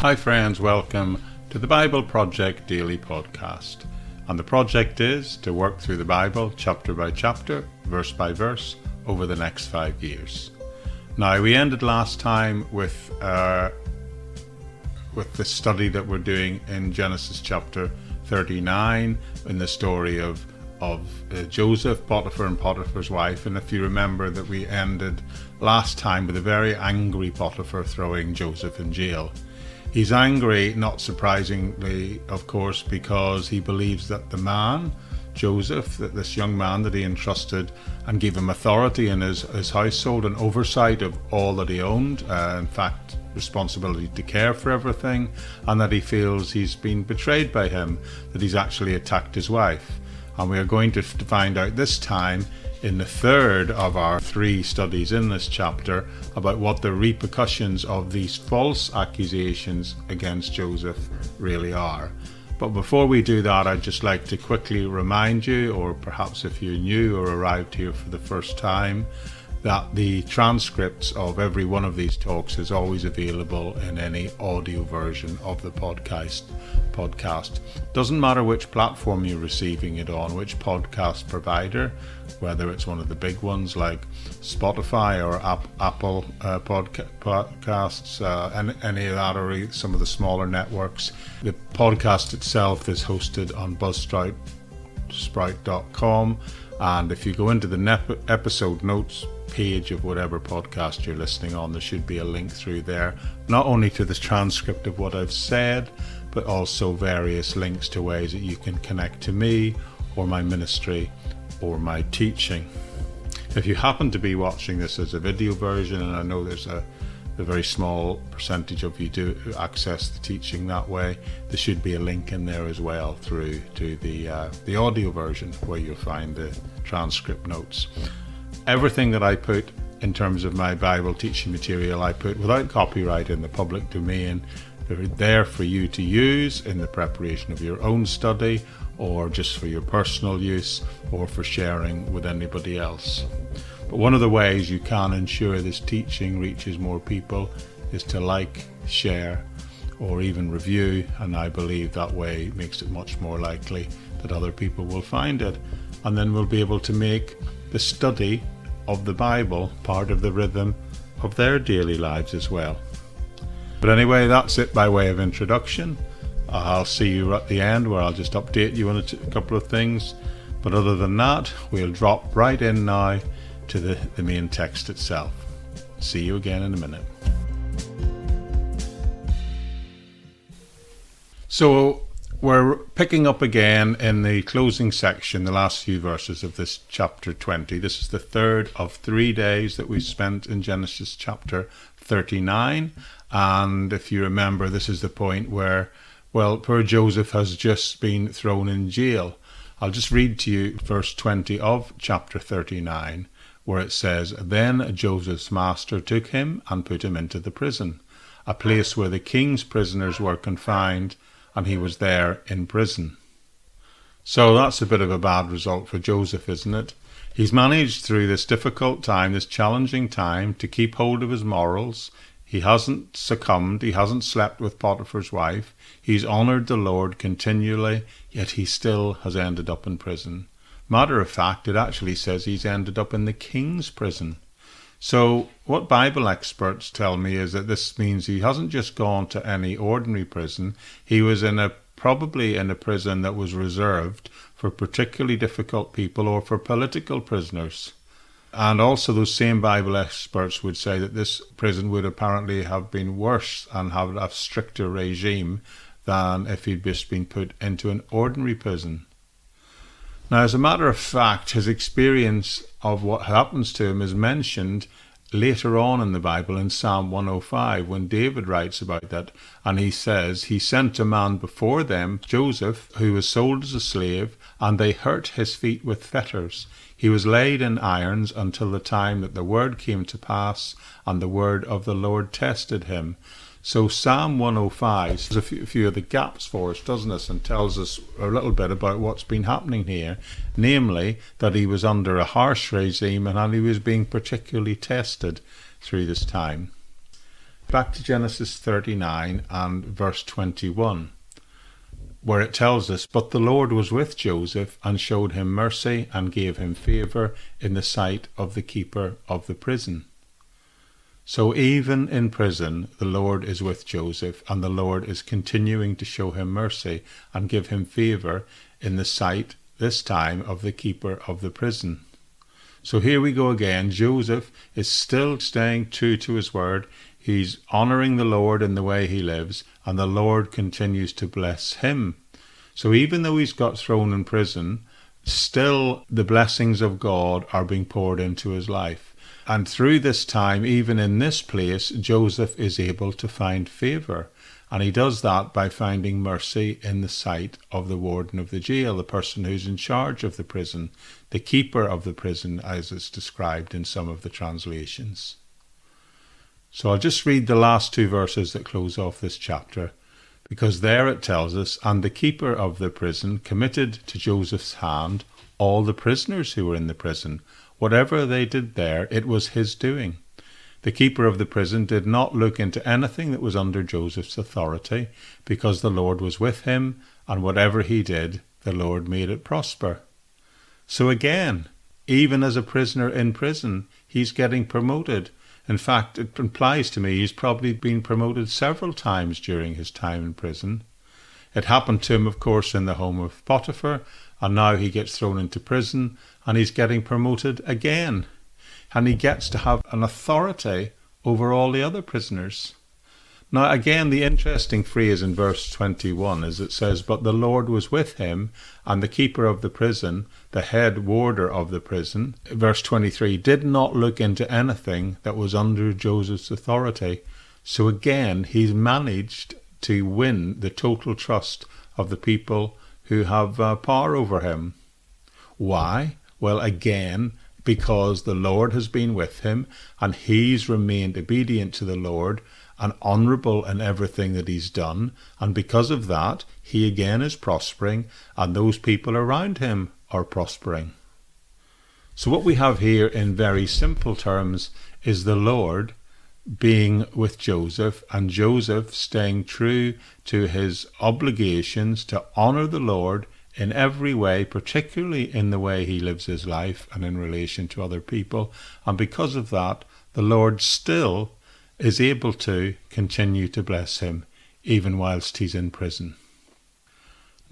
Hi, friends, welcome to the Bible Project Daily Podcast. And the project is to work through the Bible chapter by chapter, verse by verse, over the next five years. Now, we ended last time with uh, with the study that we're doing in Genesis chapter 39 in the story of of uh, Joseph, Potiphar, and Potiphar's wife. And if you remember that we ended last time with a very angry Potiphar throwing Joseph in jail. He's angry, not surprisingly, of course, because he believes that the man, Joseph, that this young man that he entrusted and gave him authority in his, his household and oversight of all that he owned, uh, in fact, responsibility to care for everything, and that he feels he's been betrayed by him, that he's actually attacked his wife. And we are going to find out this time in the third of our three studies in this chapter about what the repercussions of these false accusations against Joseph really are. But before we do that, I'd just like to quickly remind you, or perhaps if you're new or arrived here for the first time, that the transcripts of every one of these talks is always available in any audio version of the podcast podcast. Doesn't matter which platform you're receiving it on which podcast provider whether it's one of the big ones like spotify or App, apple uh, podca- podcasts uh, and any of that or some of the smaller networks. The podcast itself is hosted on buzzsprout sprout.com and if you go into the episode notes page of whatever podcast you're listening on, there should be a link through there, not only to the transcript of what I've said, but also various links to ways that you can connect to me or my ministry or my teaching. If you happen to be watching this as a video version, and I know there's a, a very small percentage of you do access the teaching that way, there should be a link in there as well through to the uh, the audio version where you'll find the transcript notes everything that I put in terms of my Bible teaching material, I put without copyright in the public domain. They're there for you to use in the preparation of your own study or just for your personal use or for sharing with anybody else. But one of the ways you can ensure this teaching reaches more people is to like, share, or even review, and I believe that way makes it much more likely that other people will find it. And then we'll be able to make the study of the Bible part of the rhythm of their daily lives as well. But anyway, that's it by way of introduction. I'll see you at the end where I'll just update you on a, couple of things. But other than that, we'll drop right in now to the, the main text itself. See you again in a minute. So, we're picking up again in the closing section, the last few verses of this chapter 20. This is the third of three days that we spent in Genesis chapter 39. And if you remember, this is the point where, well, poor Joseph has just been thrown in jail. I'll just read to you verse 20 of chapter 39, where it says, Then Joseph's master took him and put him into the prison, a place where the king's prisoners were confined and he was there in prison. So that's a bit of a bad result for Joseph, isn't it? He's managed through this difficult time, this challenging time, to keep hold of his morals. He hasn't succumbed. He hasn't slept with Potiphar's wife. He's honoured the Lord continually, yet he still has ended up in prison. Matter of fact, it actually says he's ended up in the king's prison. So, what Bible experts tell me is that this means he hasn't just gone to any ordinary prison, he was in a probably in a prison that was reserved for particularly difficult people or for political prisoners. And also, those same Bible experts would say that this prison would apparently have been worse and have a stricter regime than if he'd just been put into an ordinary prison. Now, as a matter of fact, his experience of what happens to him is mentioned later on in the Bible in Psalm 105 when David writes about that. And he says, He sent a man before them, Joseph, who was sold as a slave, and they hurt his feet with fetters. He was laid in irons until the time that the word came to pass, and the word of the Lord tested him. So Psalm 105 has a few, a few, of the gaps for us, doesn't it, and tells us a little bit about what's been happening here, namely that he was under a harsh regime and he was being particularly tested through this time. back to Genesis 39 and verse 21, where it tells us, But the Lord was with Joseph and showed him mercy and gave him favour in the sight of the keeper of the prison. So even in prison, the Lord is with Joseph, and the Lord is continuing to show him mercy and give him favour in the sight, this time, of the keeper of the prison. So here we go again. Joseph is still staying true to his word. He's honoring the Lord in the way he lives, and the Lord continues to bless him. So even though he's got thrown in prison, still the blessings of God are being poured into his life. And through this time, even in this place, Joseph is able to find favor. And he does that by finding mercy in the sight of the warden of the jail, the person who's in charge of the prison, the keeper of the prison, as is described in some of the translations. So I'll just read the last two verses that close off this chapter, because there it tells us, And the keeper of the prison committed to Joseph's hand all the prisoners who were in the prison. Whatever they did there, it was his doing. The keeper of the prison did not look into anything that was under Joseph's authority, because the Lord was with him, and whatever he did, the Lord made it prosper. So again, even as a prisoner in prison, he's getting promoted in fact, it implies to me he's probably been promoted several times during his time in prison. It happened to him, of course, in the home of Potiphar, and now he gets thrown into prison and he's getting promoted again. And he gets to have an authority over all the other prisoners. Now, again, the interesting phrase in verse 21 is it says, But the Lord was with him, and the keeper of the prison, the head warder of the prison, verse 23, did not look into anything that was under Joseph's authority. So again, he's managed to win the total trust of the people who have uh, power over him. Why? Well, again, because the Lord has been with him and he's remained obedient to the Lord and honourable in everything that he's done, and because of that, he again is prospering, and those people around him are prospering. So, what we have here in very simple terms is the Lord being with Joseph, and Joseph staying true to his obligations to honour the Lord in every way, particularly in the way he lives his life and in relation to other people. And because of that, the Lord still is able to continue to bless him even whilst he's in prison.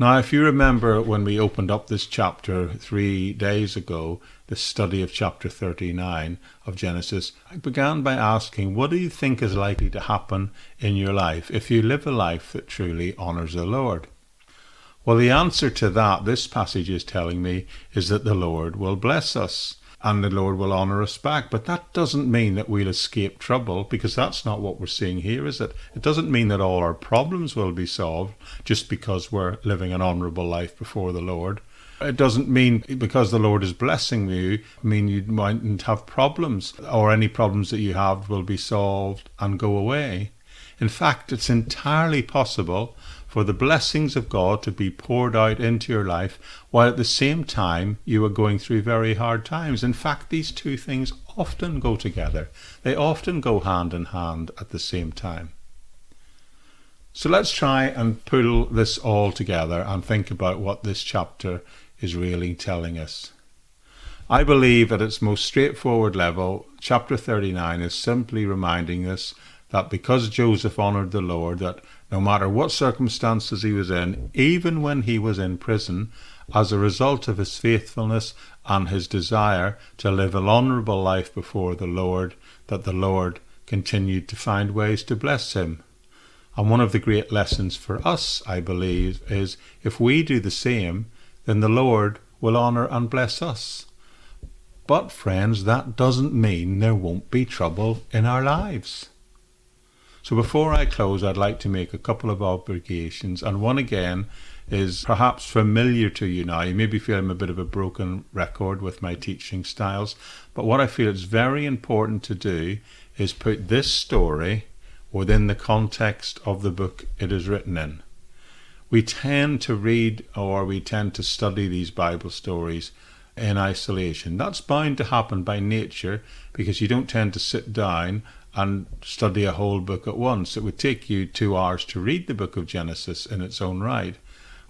Now, if you remember when we opened up this chapter three days ago, the study of chapter 39 of Genesis, I began by asking, What do you think is likely to happen in your life if you live a life that truly honours the Lord? Well, the answer to that, this passage is telling me, is that the Lord will bless us and the Lord will honour us back. But that doesn't mean that we'll escape trouble because that's not what we're seeing here, is it? It doesn't mean that all our problems will be solved just because we're living an honourable life before the Lord. It doesn't mean because the Lord is blessing you, mean you mightn't have problems or any problems that you have will be solved and go away. In fact, it's entirely possible for the blessings of God to be poured out into your life while at the same time you are going through very hard times. In fact, these two things often go together, they often go hand in hand at the same time. So let's try and pull this all together and think about what this chapter is really telling us. I believe at its most straightforward level, chapter 39 is simply reminding us that because Joseph honoured the Lord, that no matter what circumstances he was in, even when he was in prison, as a result of his faithfulness and his desire to live an honourable life before the Lord, that the Lord continued to find ways to bless him. And one of the great lessons for us, I believe, is if we do the same, then the Lord will honour and bless us. But, friends, that doesn't mean there won't be trouble in our lives. So before I close, I'd like to make a couple of obligations, and one again is perhaps familiar to you now. You maybe feel I'm a bit of a broken record with my teaching styles, but what I feel is very important to do is put this story within the context of the book it is written in. We tend to read or we tend to study these Bible stories in isolation. That's bound to happen by nature because you don't tend to sit down and study a whole book at once. It would take you two hours to read the book of Genesis in its own right.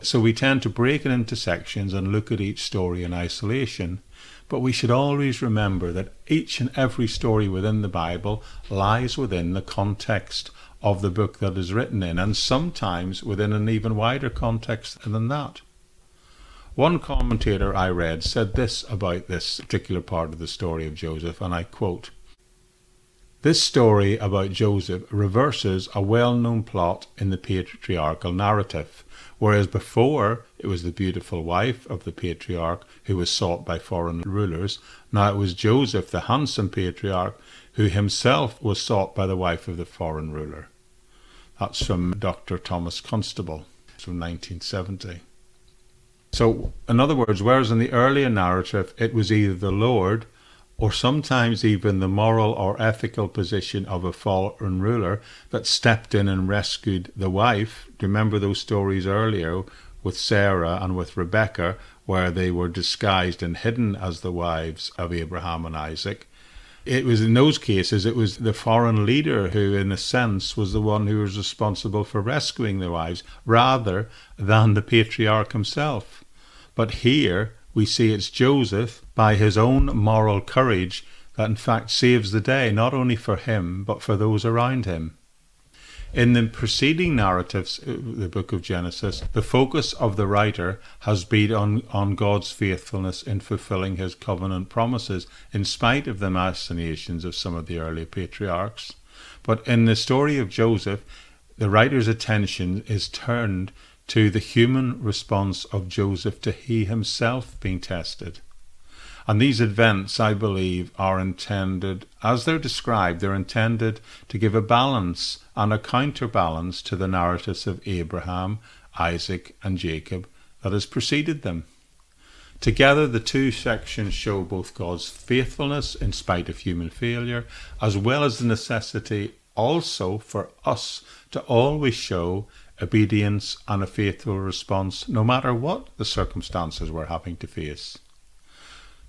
So we tend to break it into sections and look at each story in isolation. But we should always remember that each and every story within the Bible lies within the context of the book that is written in, and sometimes within an even wider context than that. One commentator I read said this about this particular part of the story of Joseph, and I quote this story about Joseph reverses a well known plot in the patriarchal narrative. Whereas before it was the beautiful wife of the patriarch who was sought by foreign rulers, now it was Joseph, the handsome patriarch, who himself was sought by the wife of the foreign ruler. That's from Dr. Thomas Constable from 1970. So, in other words, whereas in the earlier narrative it was either the Lord or sometimes even the moral or ethical position of a fallen ruler that stepped in and rescued the wife. Remember those stories earlier with Sarah and with Rebecca, where they were disguised and hidden as the wives of Abraham and Isaac. It was in those cases, it was the foreign leader who, in a sense, was the one who was responsible for rescuing the wives rather than the patriarch himself. But here, we see it's Joseph, by his own moral courage, that in fact saves the day, not only for him, but for those around him. In the preceding narratives, uh, the book of Genesis, the focus of the writer has been on, on God's faithfulness in fulfilling his covenant promises, in spite of the machinations of some of the early patriarchs. But in the story of Joseph, the writer's attention is turned to the human response of Joseph to he himself being tested. And these events, I believe, are intended, as they're described, they're intended to give a balance and a counterbalance to the narratives of Abraham, Isaac, and Jacob that has preceded them. Together, the two sections show both God's faithfulness in spite of human failure, as well as the necessity also for us to always show obedience, and a faithful response, no matter what the circumstances we're having to face.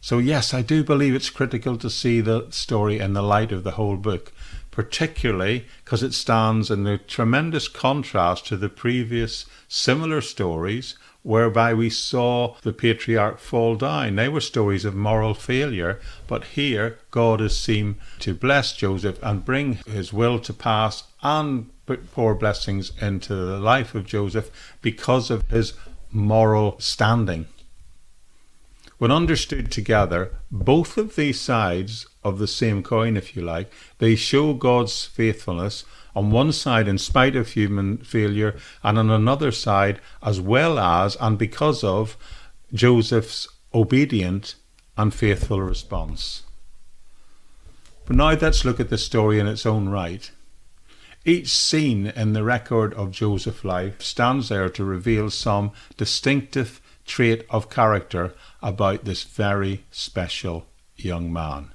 So, yes, I do believe it's critical to see the story in the light of the whole book, particularly because it stands in a tremendous contrast to the previous similar stories whereby we saw the patriarch fall down. They were stories of moral failure, but here God has seemed to bless Joseph and bring his will to pass and pour blessings into the life of Joseph because of his moral standing. When understood together, both of these sides of the same coin, if you like, they show God's faithfulness on one side in spite of human failure, and on another side, as well as and because of Joseph's obedient and faithful response. But now let's look at the story in its own right. Each scene in the record of Joseph's life stands there to reveal some distinctive trait of character about this very special young man.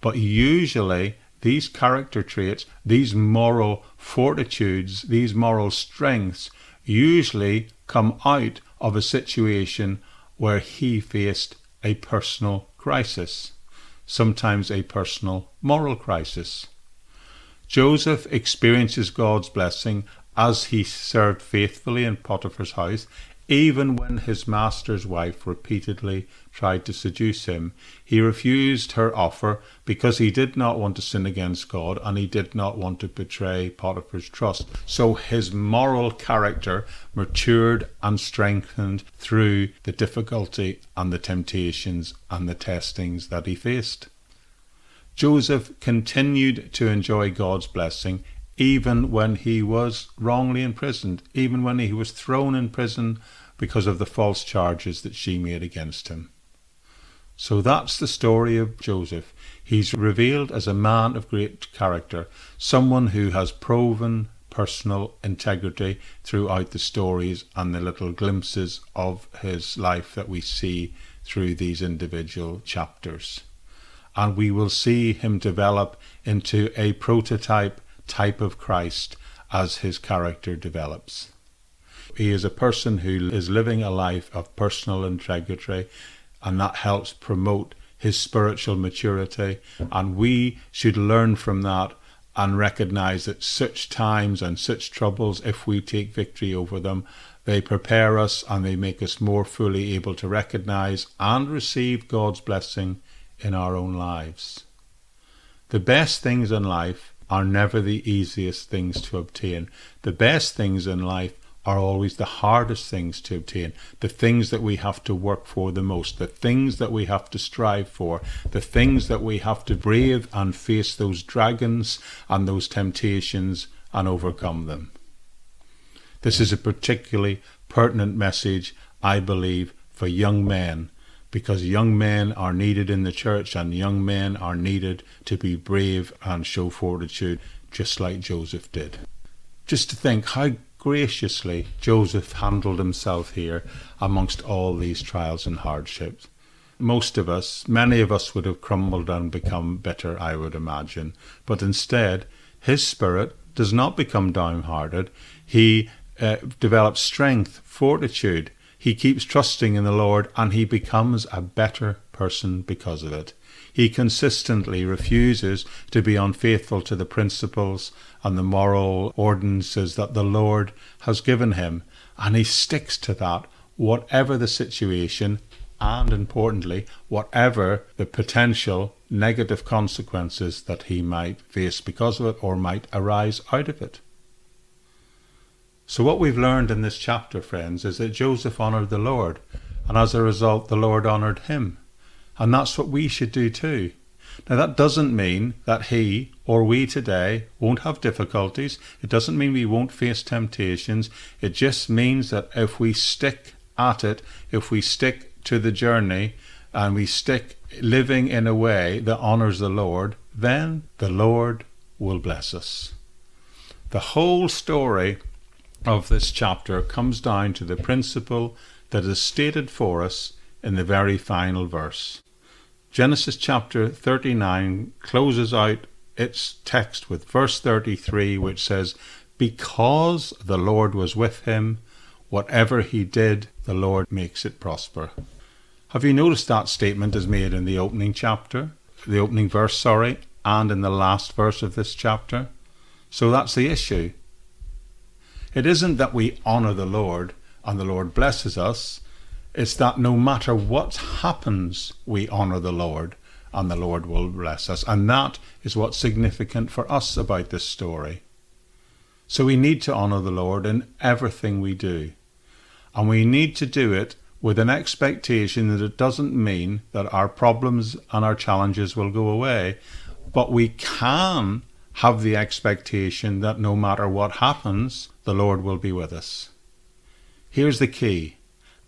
But usually, these character traits, these moral fortitudes, these moral strengths, usually come out of a situation where he faced a personal crisis, sometimes a personal moral crisis. Joseph experiences God's blessing as he served faithfully in Potiphar's house, even when his master's wife repeatedly tried to seduce him. He refused her offer because he did not want to sin against God and he did not want to betray Potiphar's trust. So his moral character matured and strengthened through the difficulty and the temptations and the testings that he faced. Joseph continued to enjoy God's blessing even when he was wrongly imprisoned, even when he was thrown in prison because of the false charges that she made against him. So that's the story of Joseph. He's revealed as a man of great character, someone who has proven personal integrity throughout the stories and the little glimpses of his life that we see through these individual chapters and we will see him develop into a prototype type of Christ as his character develops. He is a person who is living a life of personal integrity, and that helps promote his spiritual maturity, and we should learn from that and recognize that such times and such troubles, if we take victory over them, they prepare us and they make us more fully able to recognize and receive God's blessing in our own lives. The best things in life are never the easiest things to obtain. The best things in life are always the hardest things to obtain, the things that we have to work for the most, the things that we have to strive for, the things that we have to brave and face those dragons and those temptations and overcome them. This is a particularly pertinent message, I believe, for young men, because young men are needed in the church and young men are needed to be brave and show fortitude, just like Joseph did. Just to think how graciously Joseph handled himself here amongst all these trials and hardships. Most of us, many of us would have crumbled and become bitter, I would imagine. But instead, his spirit does not become downhearted. He uh, develops strength, fortitude. He keeps trusting in the Lord and he becomes a better person because of it. He consistently refuses to be unfaithful to the principles and the moral ordinances that the Lord has given him, and he sticks to that, whatever the situation, and importantly, whatever the potential negative consequences that he might face because of it or might arise out of it. So, what we've learned in this chapter, friends, is that Joseph honoured the Lord, and as a result, the Lord honoured him. And that's what we should do too. Now, that doesn't mean that he or we today won't have difficulties. It doesn't mean we won't face temptations. It just means that if we stick at it, if we stick to the journey, and we stick living in a way that honors the Lord, then the Lord will bless us. The whole story of this chapter comes down to the principle that is stated for us in the very final verse. Genesis chapter 39 closes out its text with verse 33, which says, Because the Lord was with him, whatever he did, the Lord makes it prosper. Have you noticed that statement is made in the opening chapter, the opening verse, sorry, and in the last verse of this chapter? So that's the issue. It isn't that we honour the Lord and the Lord blesses us. It's that no matter what happens, we honour the Lord and the Lord will bless us. And that is what's significant for us about this story. So we need to honour the Lord in everything we do. And we need to do it with an expectation that it doesn't mean that our problems and our challenges will go away, but we can have the expectation that no matter what happens, the Lord will be with us. Here's the key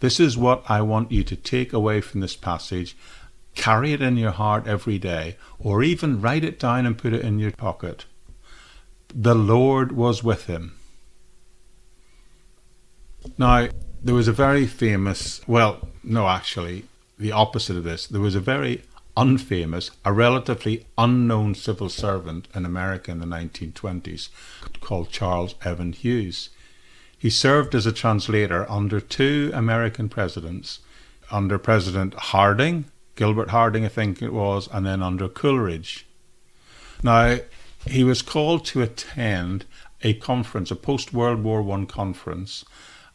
this is what I want you to take away from this passage. Carry it in your heart every day, or even write it down and put it in your pocket. The Lord was with him. Now, there was a very famous, well, no, actually, the opposite of this. There was a very unfamous, a relatively unknown civil servant in America in the 1920s called Charles Evan Hughes. He served as a translator under two American presidents, under President Harding, Gilbert Harding, I think it was, and then under Coleridge. Now, he was called to attend a conference, a post World War One conference,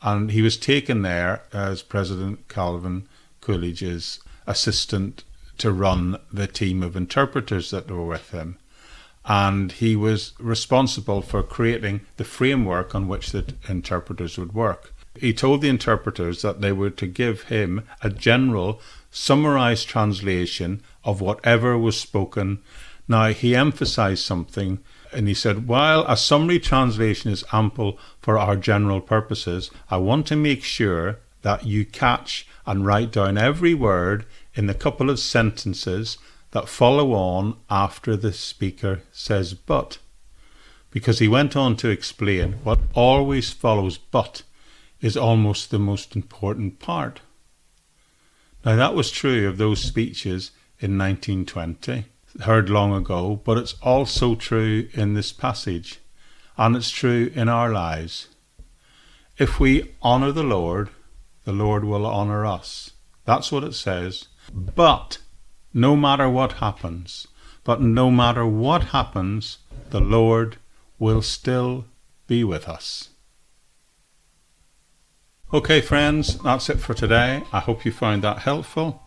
and he was taken there as President Calvin Coolidge's assistant to run the team of interpreters that were with him and he was responsible for creating the framework on which the interpreters would work. He told the interpreters that they were to give him a general, summarized translation of whatever was spoken. Now, he emphasized something and he said, While a summary translation is ample for our general purposes, I want to make sure that you catch and write down every word in the couple of sentences that follow on after the speaker says but, because he went on to explain what always follows but is almost the most important part. Now, that was true of those speeches in 1920, heard long ago, but it's also true in this passage, and it's true in our lives. If we honour the Lord, the Lord will honour us. That's what it says. But no matter what happens. But no matter what happens, the Lord will still be with us. Okay, friends, that's it for today. I hope you found that helpful.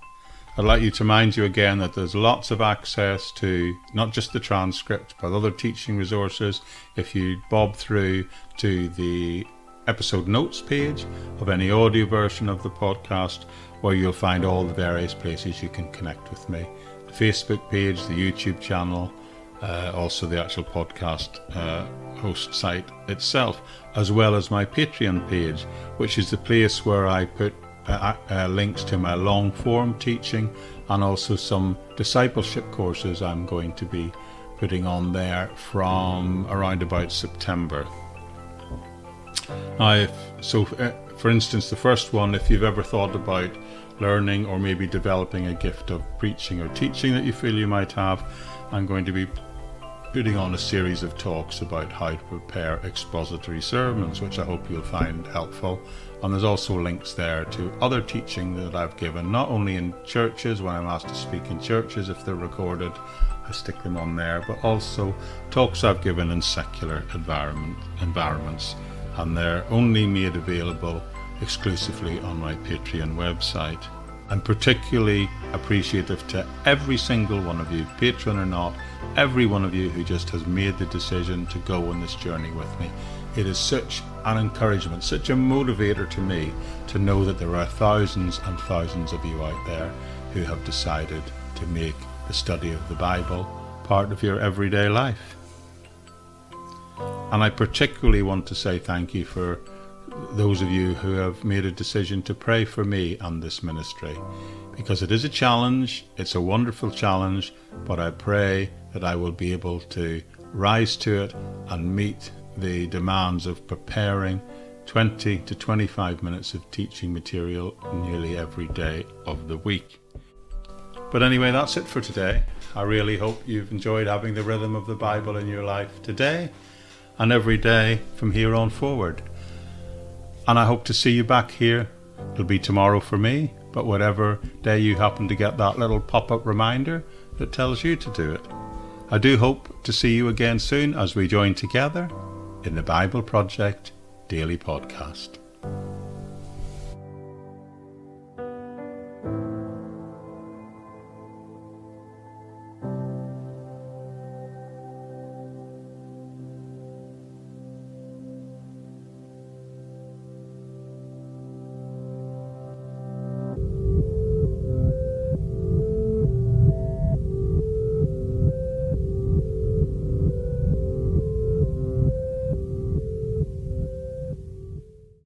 I'd like you to mind you again that there's lots of access to not just the transcript, but other teaching resources. If you bob through to the episode notes page of any audio version of the podcast, where you'll find all the various places you can connect with me the Facebook page, the YouTube channel, uh, also the actual podcast uh, host site itself, as well as my Patreon page, which is the place where I put uh, uh, links to my long form teaching and also some discipleship courses I'm going to be putting on there from around about September. Now, if, so uh, for instance, the first one, if you've ever thought about learning or maybe developing a gift of preaching or teaching that you feel you might have, I'm going to be putting on a series of talks about how to prepare expository sermons, which I hope you'll find helpful. And there's also links there to other teaching that I've given, not only in churches when I'm asked to speak in churches if they're recorded, I stick them on there, but also talks I've given in secular environment environments, and they're only made available exclusively on my Patreon website. I'm particularly appreciative to every single one of you, patron or not, every one of you who just has made the decision to go on this journey with me. It is such an encouragement, such a motivator to me to know that there are thousands and thousands of you out there who have decided to make the study of the Bible part of your everyday life. And I particularly want to say thank you for those of you who have made a decision to pray for me and this ministry because it is a challenge, it's a wonderful challenge, but I pray that I will be able to rise to it and meet the demands of preparing 20 to 25 minutes of teaching material nearly every day of the week. But anyway, that's it for today. I really hope you've enjoyed having the rhythm of the Bible in your life today and every day from here on forward. And I hope to see you back here. It'll be tomorrow for me, but whatever day you happen to get that little pop up reminder that tells you to do it. I do hope to see you again soon as we join together in the Bible Project Daily Podcast.